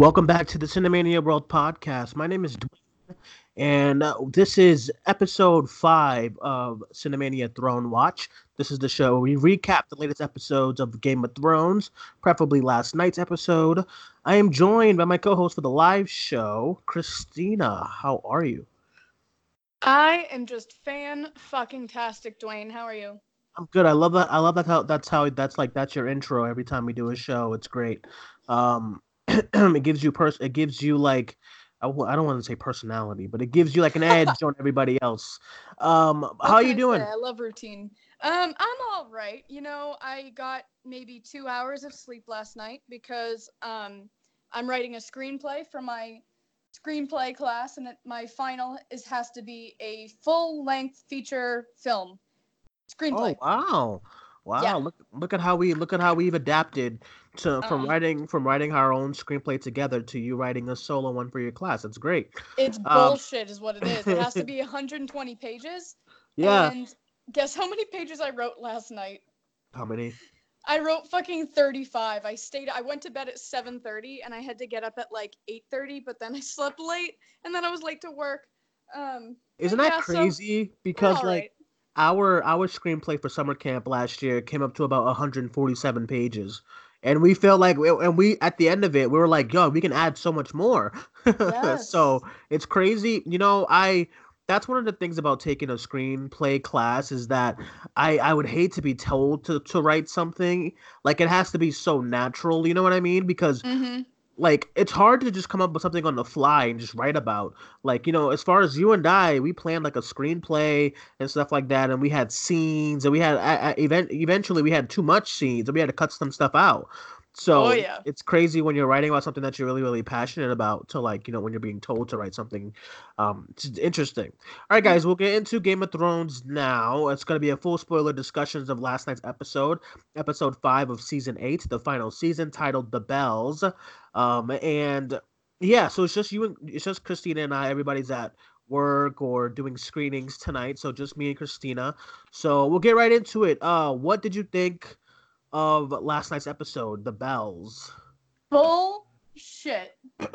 Welcome back to the Cinemania World podcast. My name is Duane, and uh, this is episode five of Cinemania Thronewatch. This is the show where we recap the latest episodes of Game of Thrones, preferably last night's episode. I am joined by my co-host for the live show, Christina. How are you? I am just fan fucking tastic, Duane. How are you? I'm good. I love that. I love that. How that's how that's like that's your intro every time we do a show. It's great. Um, it gives you pers it gives you like I w- I don't want to say personality, but it gives you like an edge on everybody else. Um, how are you doing? I love routine. Um, I'm all right. You know, I got maybe two hours of sleep last night because um, I'm writing a screenplay for my screenplay class, and my final is has to be a full length feature film screenplay. Oh wow, wow! Yeah. Look look at how we look at how we've adapted to from Um, writing from writing our own screenplay together to you writing a solo one for your class. it's great. It's um, bullshit, is what it is. It has to be 120 pages. Yeah. And guess how many pages I wrote last night? How many? I wrote fucking 35. I stayed I went to bed at 7:30 and I had to get up at like 8:30, but then I slept late and then I was late to work. Um Isn't that yeah, crazy? we're Because like right. Our our screenplay for summer camp last year came up to about 147 pages. And we felt like and we at the end of it we were like yo we can add so much more. So it's crazy. You know i that's one of the things about taking a screenplay class is that i i would hate to be told to to write something. Like it has to be so natural you know what i mean? Because Mhm. Like it's hard to just come up with something on the fly and just write about. Like you know as far as you and i we planned like a screenplay and stuff like that and we had scenes and we had uh, event eventually we had too much scenes and we had to cut some stuff out so Oh yeah. it's crazy when you're writing about something that you're really really passionate about to like you know when you're being told to write something um it's interesting. All right guys we'll get into game of thrones now. It's going to be a full spoiler discussions of last night's episode episode 5 of season 8 the final season titled the bells. Um and yeah so it's just you and it's just christina and i everybody's at work or doing screenings tonight so just me and christina. So we'll get right into it. Uh what did you think of last night's episode the bells. Bullshit.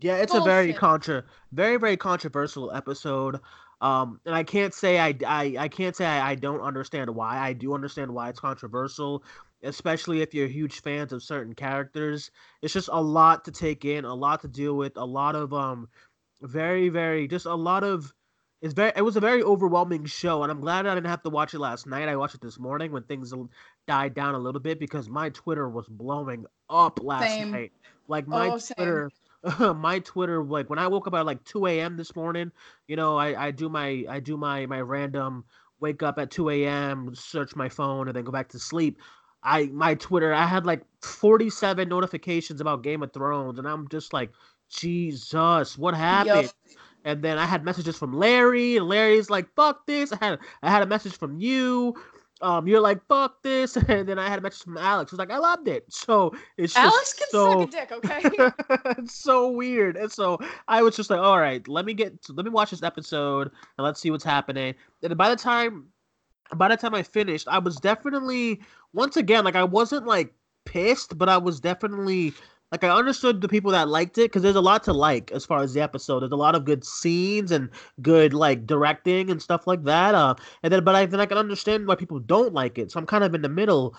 yeah it's a very contra very very controversial episode. Um and i can't say i i, I can't say I, I don't understand why. I do understand why it's controversial especially if you're huge fans of certain characters. It's just a lot to take in a lot to deal with a lot of um very very just a lot of it's very it was a very overwhelming show and i'm glad i didn't have to watch it last night. I watched it this morning when things died down a little bit because my twitter was blowing up last Same. night. Like my Oh, twitter my twitter like when i woke up at like 2 a.m this morning you know i i do my i do my my random wake up at 2 a.m search my phone and then go back to sleep. I my twitter i had like 47 notifications about game of thrones and i'm just like jesus what happened? Yup. And then I had messages from Larry, and Larry's like, "Fuck this." I had I had a message from you. Um, you're like, "Fuck this," and then I had a message from Alex. Who's like, "I loved it." So it's just Alex can so suck a dick, okay? it's so weird. And so I was just like, "All right, let me get let me watch this episode and let's see what's happening." And by the time by the time I finished, I was definitely once again like I wasn't like pissed, but I was definitely like I understood the people that liked it because there's a lot to like as far as the episode. There's a lot of good scenes and good like directing and stuff like that. Uh, and then but I then I can understand why people don't like it. So I'm kind of in the middle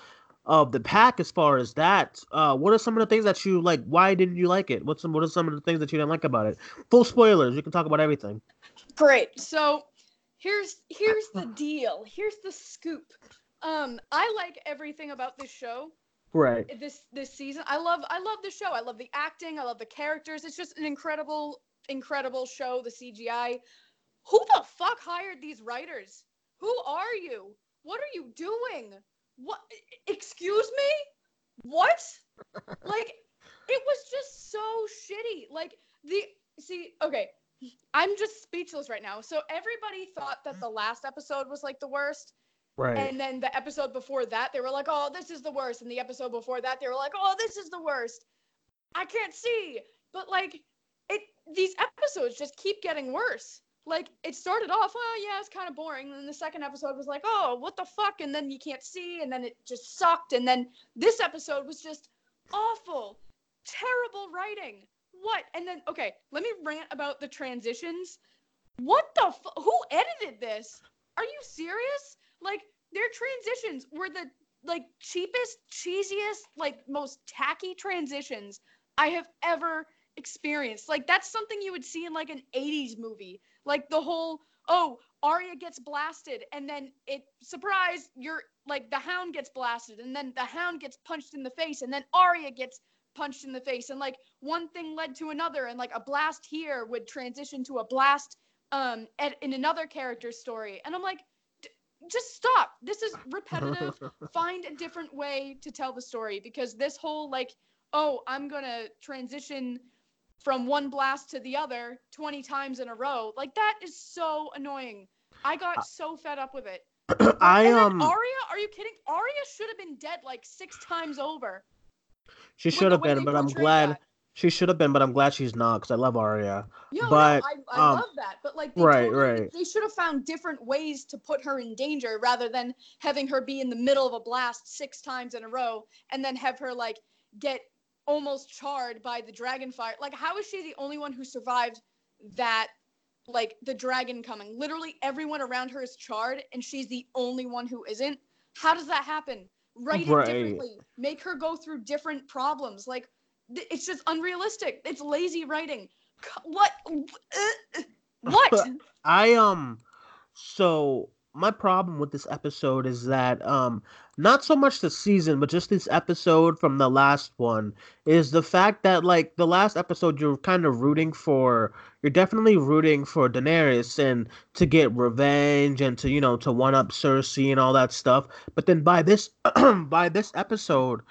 of the pack as far as that. Uh, what are some of the things that you like? Why didn't you like it? What's some what are some of the things that you didn't like about it? Full spoilers. You can talk about everything. Great. So here's here's the deal. Here's the scoop. Um, I like everything about this show. Right. This this season. I love I love the show. I love the acting. I love the characters. It's just an incredible incredible show. The CGI. Who the fuck hired these writers? Who are you? What are you doing? What? Excuse me? What? like, it was just so shitty. Like the see. Okay, I'm just speechless right now. So everybody thought that the last episode was like the worst. Right. And then the episode before that, they were like, oh, this is the worst. And the episode before that, they were like, oh, this is the worst. I can't see. But like, it these episodes just keep getting worse. Like, it started off, oh, yeah, it's kind of boring. And then the second episode was like, oh, what the fuck? And then you can't see. And then it just sucked. And then this episode was just awful. Terrible writing. what? And then okay, let me rant about the transitions. What the fu- who edited this? Are you serious? Like their transitions were the like cheapest, cheesiest, like most tacky transitions I have ever experienced. Like that's something you would see in like an 80s movie. Like the whole oh, Arya gets blasted and then it surprise, you're like the hound gets blasted and then the hound gets punched in the face and then Arya gets punched in the face and like one thing led to another and like a blast here would transition to a blast um at, in another character's story and i'm like "D- just stop this is repetitive find a different way to tell the story because this whole like oh i'm gonna transition from one blast to the other 20 times in a row like that is so annoying i got so fed up with it I am um Arya, are you kidding? Arya should have been dead like six times over. she should have been, but I'm glad that. She should have been, but I'm glad she's not because I love Arya. Yo, But, no, I, I um, love that. But like, they right, totally, right. They should have found different ways to put her in danger rather than having her be in the middle of a blast six times in a row and then have her like get almost charred by the dragon fire. Like, how is she the only one who survived that? Like the dragon coming. Literally everyone around her is charred, and she's the only one who isn't. How does that happen? Write Right. it differently. Make her go through different problems. Like, it's just unrealistic. It's lazy writing. What? Uh, What? I um so my problem with this episode is that um not so much the season but just this episode from the last one is the fact that like the last episode you're kind of rooting for you're definitely rooting for Daenerys and to get revenge and to you know to one up Cersei and all that stuff. But then by this by this episode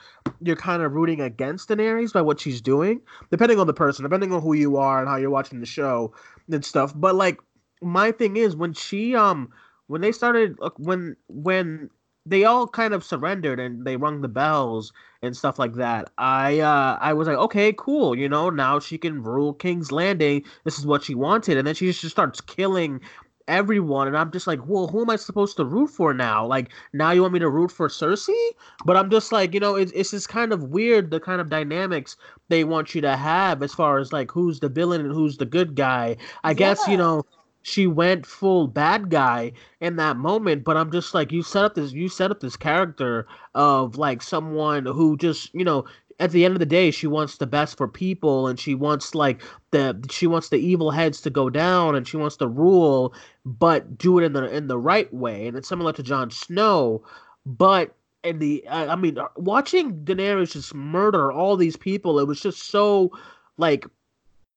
you're kind of rooting against Daenerys by what she's doing depending on the person depending on who you are and how you're watching the show and stuff. But like my thing is when she um when they started when when they all kind of surrendered and they rung the bells and stuff like that. I uh i was like okay cool you know now she can rule king's landing. This is what she wanted. And then she just starts killing everyone and i'm just like well who am i supposed to root for now? Like now you want me to root for cersei? But i'm just like you know it's, it's just kind of weird the kind of dynamics they want you to have as far as like who's the villain and who's the good guy. I guess you know she went full bad guy in that moment but i'm just like you set up this you set up this character of like someone who just you know at the end of the day she wants the best for people and she wants like the she wants the evil heads to go down and she wants to rule but do it in the in the right way and it's similar to Jon Snow but in the I mean watching Daenerys just murder all these people it was just so like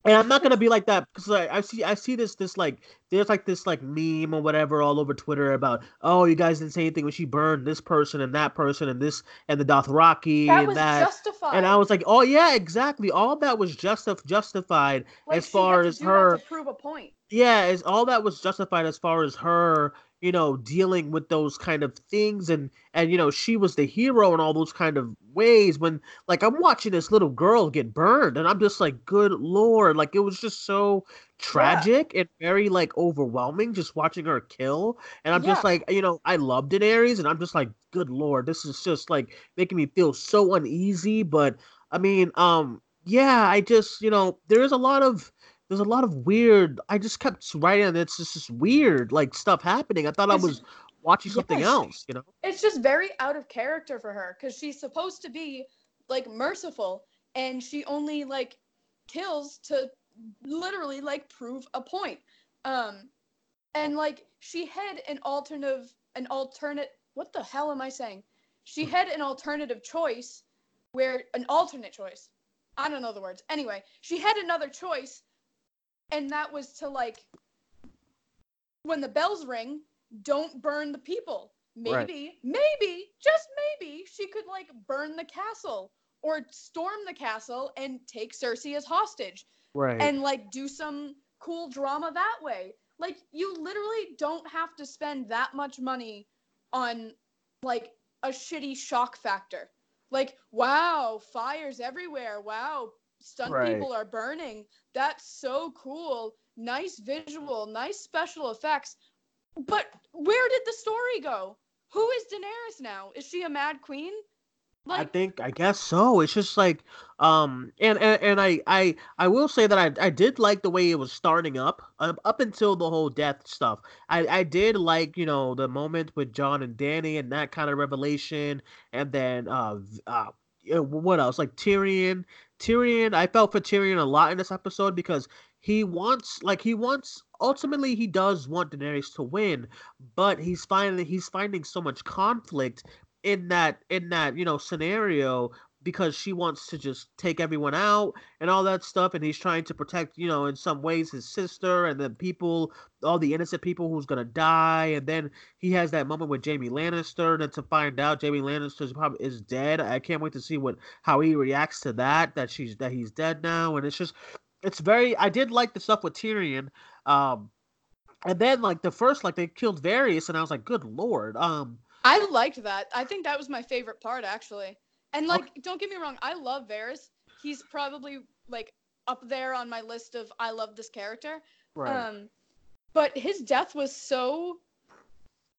and I'm not gonna be like that because I, I see I see this this like there's like this like meme or whatever all over Twitter about oh you guys didn't say anything when she burned this person and that person and this and the Dothraki that and was that justified. and I was like oh yeah exactly all that was just justified like, as far as her to prove a point. yeah, is all that was justified as far as her, you know, dealing with those kind of things and and you know, she was the hero in all those kind of ways when like I'm watching this little girl get burned and I'm just like, good lord, like it was just so tragic and very like overwhelming just watching her kill. And I'm just like, you know, I love Daenerys and I'm just like, good lord, this is just like making me feel so uneasy, but I mean, um yeah, I just, you know, there is a lot of there's a lot of weird. I just kept writing, and it's just this weird like stuff happening. I thought I was watching something yes. else, you know. It's just very out of character for her because she's supposed to be like merciful and she only like kills to literally like prove a point. Um, and like she had an alternative, an alternate. What the hell am I saying? She had an alternative choice where an alternate choice. I don't know the words. Anyway, she had another choice, and that was to like when the bells ring, don't burn the people. Right. Maybe, maybe, just maybe, she could like burn the castle or storm the castle and take Cersei as hostage Right. and like do some cool drama that way. Like you literally don't have to spend that much money on like a shitty shock factor. Like, wow, fires everywhere. Wow, stunt Right. people are burning. That's so cool. Nice visual, nice special effects. But where did the story go? Who is Daenerys now? Is she a mad queen? Like, I think I guess so. It's just like um and and, and I I I will say that I I did like the way it was starting up um, up until the whole death stuff. I I did like, you know, the moment with Jon and Dany and that kind of revelation and then uh uh what else? Like Tyrion. Tyrion, I felt for Tyrion a lot in this episode because he wants like he wants ultimately he does want Daenerys to win, but he's finding he's finding so much conflict in that in that you know scenario because she wants to just take everyone out and all that stuff and he's trying to protect you know in some ways his sister and then people all the innocent people who's gonna die and then he has that moment with Jaime Lannister and to find out Jaime Lannister is probably is dead I can't wait to see what how he reacts to that that she's that he's dead now and it's just it's very I did like the stuff with Tyrion um and then like the first like they killed Varys and I was like good lord um I liked that. I think that was my favorite part actually. And like, don't get me wrong, I love Varys. He's probably like up there on my list of I love this character. Um, but his death was so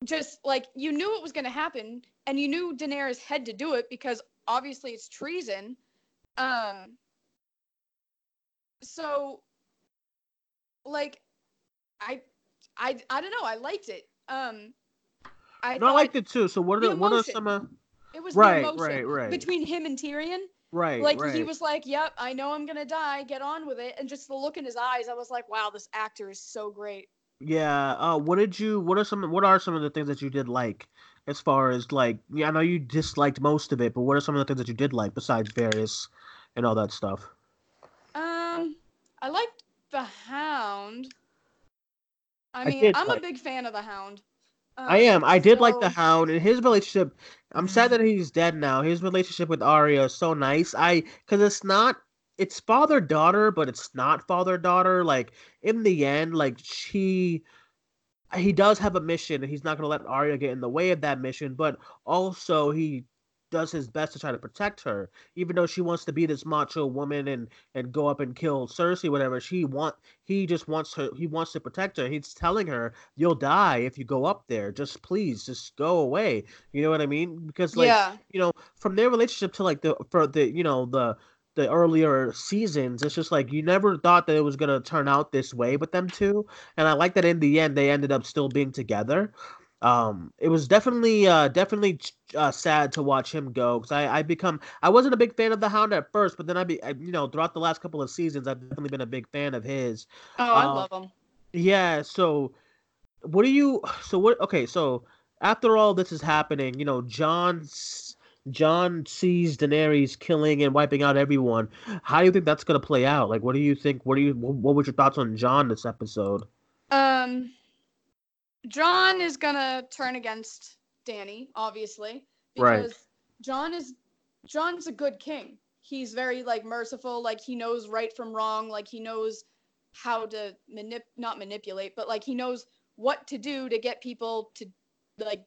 just like you knew it was going to happen, and you knew Daenerys had to do it because obviously it's treason. Um, so like, I, I, I don't know. I liked it. Um, I no, I liked it too. So what the are what are some uh, it was Right, the emotion right, right. between him and Tyrion. right Like right he was like, "Yep, I know I'm gonna die. Get on with it." And just the look in his eyes, I was like, "Wow, this actor is so great." yeah uh what did you what are some what are some of the things that you did like as far as like yeah I know you disliked most of it but what are some of the things that you did like besides Varys and all that stuff Um, I liked the Hound. I I mean, did I'm like- a big fan of the Hound. I Um, am. I did like the Hound and his relationship I'm sad that he's dead now. His relationship with Arya is so nice. I because it's not it's father daughter but it's not father daughter like in the end like she he does have a mission and he's not going to let Arya get in the way of that mission, but also he does his best to try to protect her, even though she wants to be this macho woman and and go up and kill Cersei, whatever. She want he just wants her. He wants to protect her. He's telling her, "You'll die if you go up there. Just please, just go away." You know what I mean? Because like yeah, you know, from their relationship to like the for the you know the the earlier seasons, it's just like you never thought that it was gonna turn out this way with them two, and I like that in the end they ended up still being together. Um, it was definitely uh definitely uh, sad to watch him go because I I become I wasn't a big fan of the Hound at first, but then I be I, you know throughout the last couple of seasons I've definitely been a big fan of his. oh, I uh, love him. Yeah, so what do you so what okay, so after all this is happening, you know, Jon Jon sees Daenerys killing and wiping out everyone. How do you think that's going to play out? Like what do you think what do you wh- what was your thoughts on Jon this episode? Um, Jon is gonna turn against Dany, obviously, Right. because Jon is Jon's a good king. He's very like merciful, like he knows right from wrong, like he knows how to manip not manipulate, but like he knows what to do to get people to like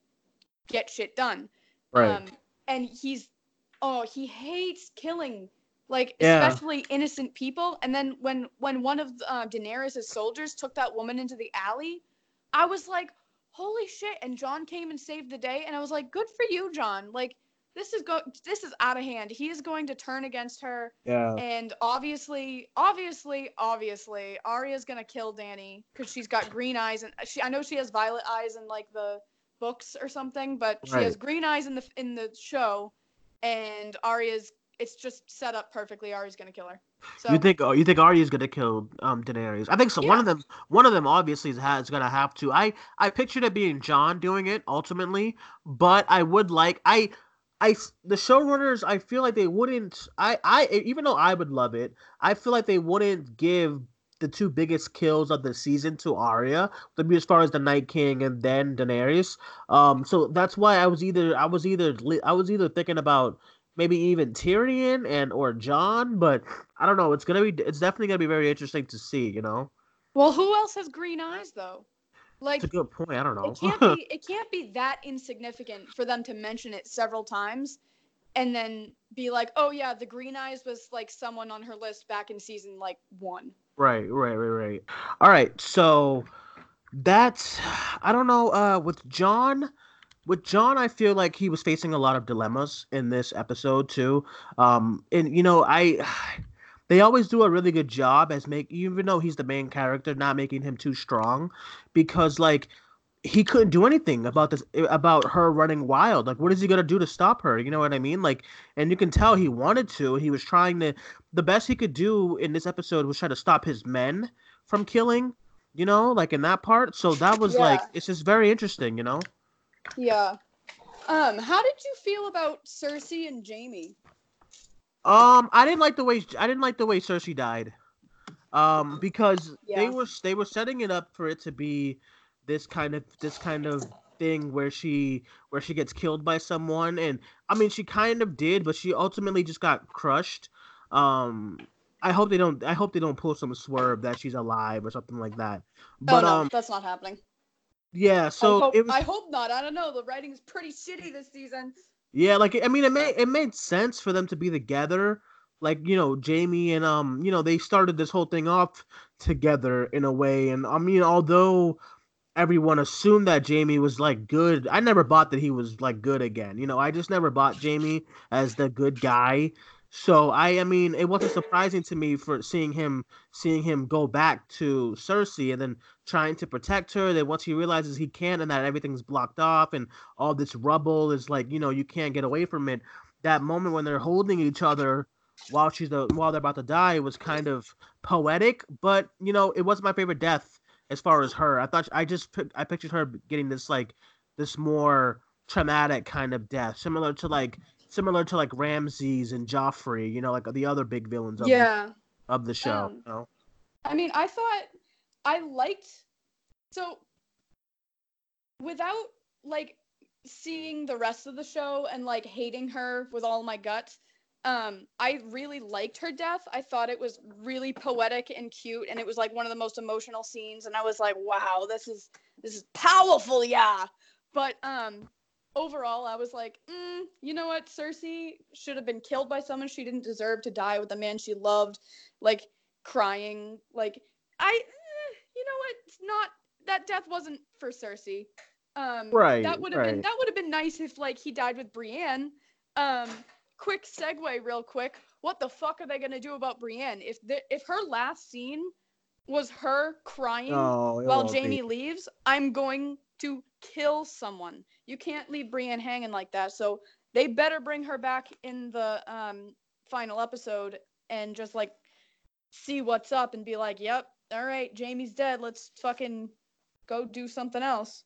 get shit done. Um, and he's oh, he hates killing like Yeah. especially innocent people. And then when when one of uh, Daenerys' soldiers took that woman into the alley, I was like, holy shit! And Jon came and saved the day, and I was like, good for you, Jon. Like this is go this is out of hand. He is going to turn against her, yeah. and obviously, obviously, obviously, Arya's gonna kill Dany because she's got green eyes, and she I know she has violet eyes in like the books or something, but she has green eyes in the in the show, and Arya's it's just set up perfectly. Arya's gonna kill her. So You think oh, you think Arya's gonna kill um Daenerys? I think so. One of them, one of them obviously is, has gonna have to. I I pictured it being Jon doing it ultimately, but I would like I. I the showrunners. I feel like they wouldn't. I I even though I would love it, I feel like they wouldn't give the two biggest kills of the season to Arya. As far as the Night King and then Daenerys. Um, so that's why I was either I was either I was either thinking about maybe even Tyrion and or Jon, but I don't know. It's gonna be. It's definitely gonna be very interesting to see. You know, well, who else has green eyes though? Like it's a good point. I don't know. it can't be it can't be that insignificant for them to mention it several times and then be like oh yeah the green eyes was like someone on her list back in season like one right, right, right, right. All right. So that's I don't know. Uh, with Jon, with Jon, I feel like he was facing a lot of dilemmas in this episode too. Um, and you know, I they always do a really good job as make even though he's the main character, not making him too strong, because like he couldn't do anything about this about her running wild. Like, what is he gonna do to stop her? You know what I mean? Like, and you can tell he wanted to. He was trying to. The best he could do in this episode was try to stop his men from killing. You know, like in that part. So that was Yeah. like it's just very interesting. You know. Yeah. Um, how did you feel about Cersei and Jaime? Um, I didn't like the way I didn't like the way Cersei died. Um, because they were they were setting it up for it to be this kind of this kind of thing where she where she gets killed by someone, and I mean she kind of did, but she ultimately just got crushed. Um, I hope they don't. I hope they don't pull some swerve that she's alive or something like that. But oh no, um, that's not happening. Yeah. So hope, it was. I hope not. I don't know. The writing is pretty shitty this season. Yeah, like I mean, it made it made sense for them to be together. Like you know, Jaime and um, you know, they started this whole thing off together in a way. And I mean, although everyone assumed that Jaime was like good, I never bought that he was like good again. You know, I just never bought Jaime as the good guy. So I, I mean, it wasn't surprising to me for seeing him seeing him go back to Cersei and then trying to protect her. Then once he realizes he can't and that everything's blocked off and all this rubble is like, you know, you can't get away from it. That moment when they're holding each other while she's the while they're about to die was kind of poetic, but you know, it wasn't my favorite death as far as her. I thought I just I pictured her getting this like this more traumatic kind of death, similar to like similar to like Ramsay and Joffrey, you know, like the other big villains of the, Yeah. of the show. Um, you know? I mean, I thought I liked so without like seeing the rest of the show and like hating her with all my guts. Um, I really liked her death. I thought it was really poetic and cute, and it was like one of the most emotional scenes. And I was like, "Wow, this is this is powerful, yeah." But um, overall, I was like, mm, you know what? Cersei should have been killed by someone. She didn't deserve to die with the man she loved. Like crying. Like I, eh, you know what? It's not that death wasn't for Cersei. Um, Right, That would have been that would have been nice if like he died with Brienne. Um, quick segue, real quick. What the fuck are they gonna do about Brienne if the if her last scene was her crying Oh, while won't be. Jaime leaves? I'm going to kill someone. You can't leave Brienne hanging like that. So they better bring her back in the um final episode and just like see what's up and be like, "Yep, all right, Jaime's dead. Let's fucking go do something else."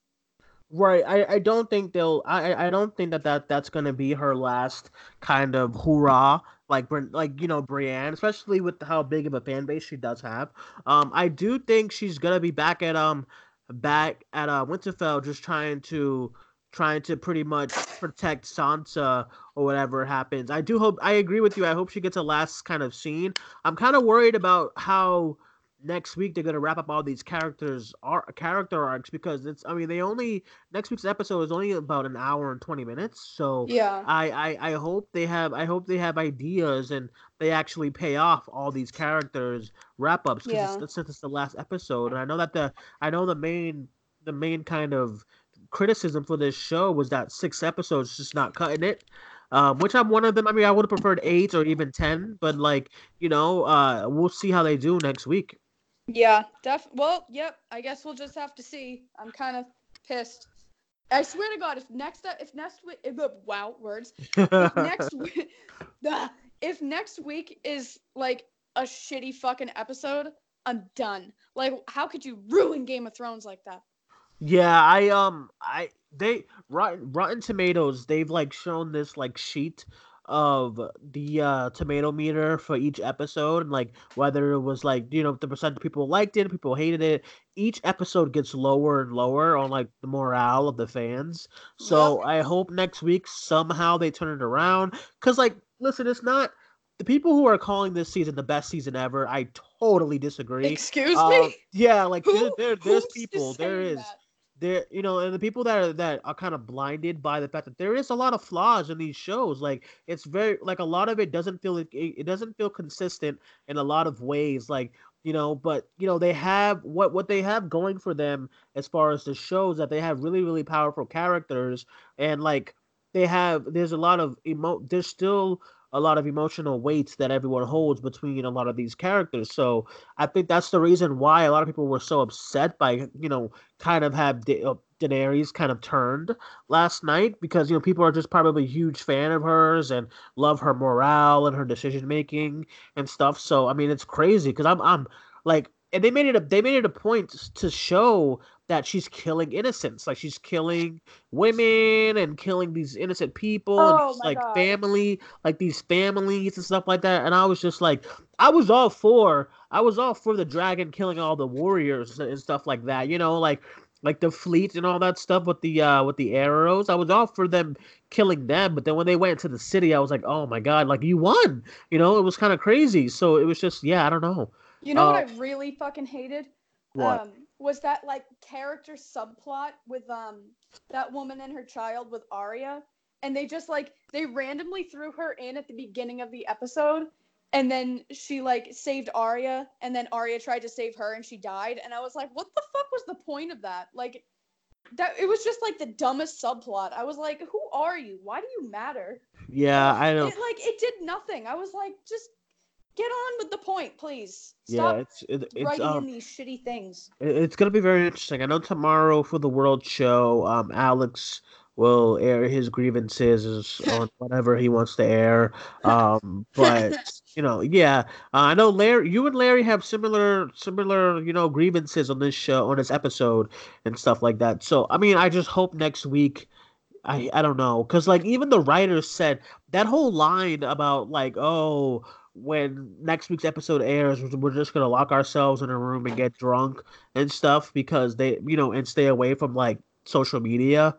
Right. I, I don't think they'll. I I- don't think that, that that's gonna be her last kind of hoorah like like you know Brienne, especially with how big of a fan base she does have. Um, I do think she's gonna be back at um back at uh Winterfell, just trying to trying to pretty much protect Sansa or whatever happens. I do hope. I agree with you. I hope she gets a last kind of scene. I'm kind of worried about how next week they're gonna wrap up all these characters ar- character arcs because it's. I mean, they only next week's episode is only about an hour and 20 minutes so Yeah. I, I i hope they have i hope they have ideas and they actually pay off all these characters wrap ups because Yeah. it's, since it's the last episode and i know that the i know the main the main kind of criticism for this show was that six episodes just not cutting it um, which I'm one of them. I mean, I would have preferred eight or even ten, but like you know, uh, we'll see how they do next week. Yeah, def. Well, yep. I guess we'll just have to see. I'm kind of pissed. I swear to God, if next if next week, if, wow, words. If next week, if next week is like a shitty fucking episode, I'm done. Like, how could you ruin Game of Thrones like that? Yeah, I um I they Rotten Rotten Tomatoes they've like shown this like sheet of the uh tomato meter for each episode and like whether it was like you know the percent of people liked it, people hated it. Each episode gets lower and lower on like the morale of the fans. So I hope next week somehow they turn it around cuz like listen, it's not the people who are calling this season the best season ever. I totally disagree. Excuse Uh, me. yeah, like there, Who- there there's people, there is that? There you know and the people that are that are kind of blinded by the fact that there is a lot of flaws in these shows like it's very like a lot of it doesn't feel it, it doesn't feel consistent in a lot of ways like you know but you know they have what what they have going for them as far as the shows that they have really really powerful characters and like they have there's a lot of emo there's still a lot of emotional weights that everyone holds between a lot of these characters. So I think that's the reason why a lot of people were so upset by, you know, kind of have da- uh, Daenerys kind of turned last night because you know people are just probably a huge fan of hers and love her morale and her decision making and stuff. So I mean, it's crazy because I'm I'm like, and they made it a they made it a point to show that she's killing innocents. Like she's killing women and killing these innocent people Oh and like God. family, like these families and stuff like that. And I was just like, I was all for, I was all for the dragon killing all the warriors and stuff like that. You know, like like the fleet and all that stuff with the uh with the arrows. I was all for them killing them, but then when they went to the city, I was like, oh my god, like you won. You know, it was kind of crazy. So it was just, yeah, I don't know. You know what Uh, I really fucking hated? What? Um, was that like character subplot with um that woman and her child with Arya, and they just like they randomly threw her in at the beginning of the episode, and then she like saved Arya, and then Arya tried to save her and she died, and I was like, what the fuck was the point of that? Like, that it was just like the dumbest subplot. I was like, who are you? Why do you matter? yeah, I know. It, like it did nothing. I was like, just get on with the point, please. Yeah, Stop it's it, it's writing um in these shitty things. It's gonna be very interesting. I know tomorrow for the World Show, um, Alex will air his grievances on whatever he wants to air. Um, but you know, yeah, uh, I know Larry, you and Larry have similar, similar, you know, grievances on this show, on this episode, and stuff like that. So, I mean, I just hope next week. I I don't know, cause like even the writers said that whole line about like, oh, when next week's episode airs, we're just gonna lock ourselves in a room and get drunk and stuff because they, you know, and stay away from like social media.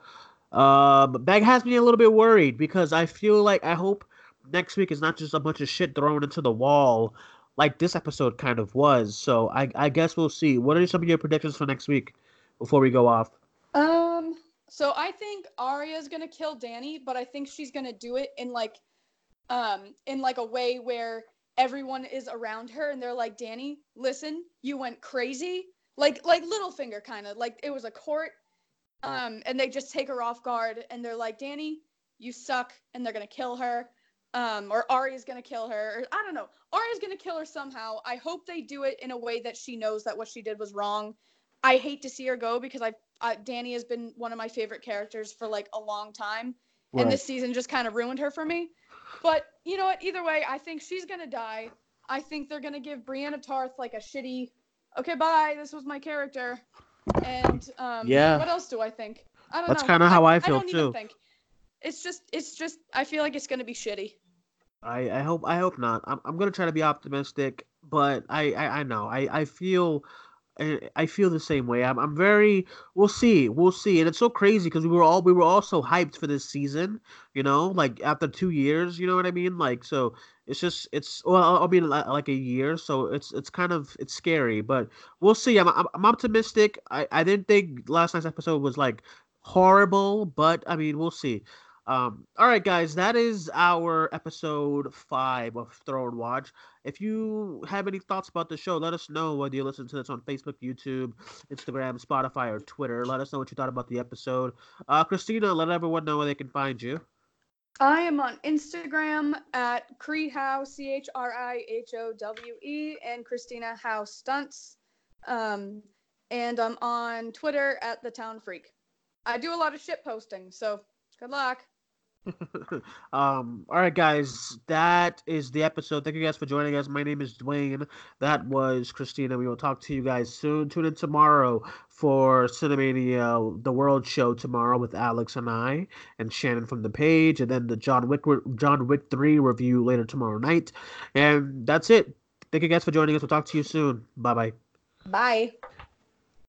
Um, that has me a little bit worried because I feel like I hope next week is not just a bunch of shit thrown into the wall like this episode kind of was. So I, I guess we'll see. What are some of your predictions for next week before we go off? Um, so I think Arya's gonna kill Dany, but I think she's gonna do it in like, um, in like a way where everyone is around her and they're like, Dany, listen, you went crazy, like like Littlefinger kind of like it was a court, um, and they just take her off guard and they're like, Dany, you suck, and they're gonna kill her. Um, or Arya's gonna kill her, or I don't know. Arya's gonna kill her somehow. I hope they do it in a way that she knows that what she did was wrong. I hate to see her go because I uh, Dany has been one of my favorite characters for like a long time, and this season just kind of ruined her for me. But you know what? Either way, I think she's gonna die. I think they're gonna give Brienne Tarth like a shitty, okay, bye. This was my character, and um, Yeah. What else do I think? I don't know. That's know. kinda how I feel, I don't too. Even think. It's just, it's just. I feel like it's gonna be shitty. I, I hope I hope not. I'm I'm gonna try to be optimistic, but I I, I know I I feel I, feel the same way. I'm I'm very. We'll see. We'll see. And it's so crazy because we were all we were all so hyped for this season. You know, like after two years. You know what I mean? Like so. It's just it's well I mean li- like a year, so it's it's kind of it's scary, but we'll see. I'm I'm, I'm optimistic. I I didn't think last night's episode was like horrible, but I mean we'll see. Um, all right, guys, that is our episode five of Thronewatch. If you have any thoughts about the show, let us know whether you listen to this on Facebook, YouTube, Instagram, Spotify, or Twitter. Let us know what you thought about the episode. Uh, Christina, let everyone know where they can find you. I am on Instagram at Chrihowe, C H R I H O W E, and Christina House Stunts. Um, and I'm on Twitter at The Town Freak. I do a lot of shit posting, so good luck. um, all right, guys, that is the episode. Thank you guys for joining us. My name is Duane. That was Christina. We will talk to you guys soon. Tune in tomorrow for Cinemania, the World Show tomorrow with Alex and I and Shannon from the page, and then the John Wick John Wick three review later tomorrow night. And that's it. Thank you guys for joining us. We'll talk to you soon. Bye bye. Bye.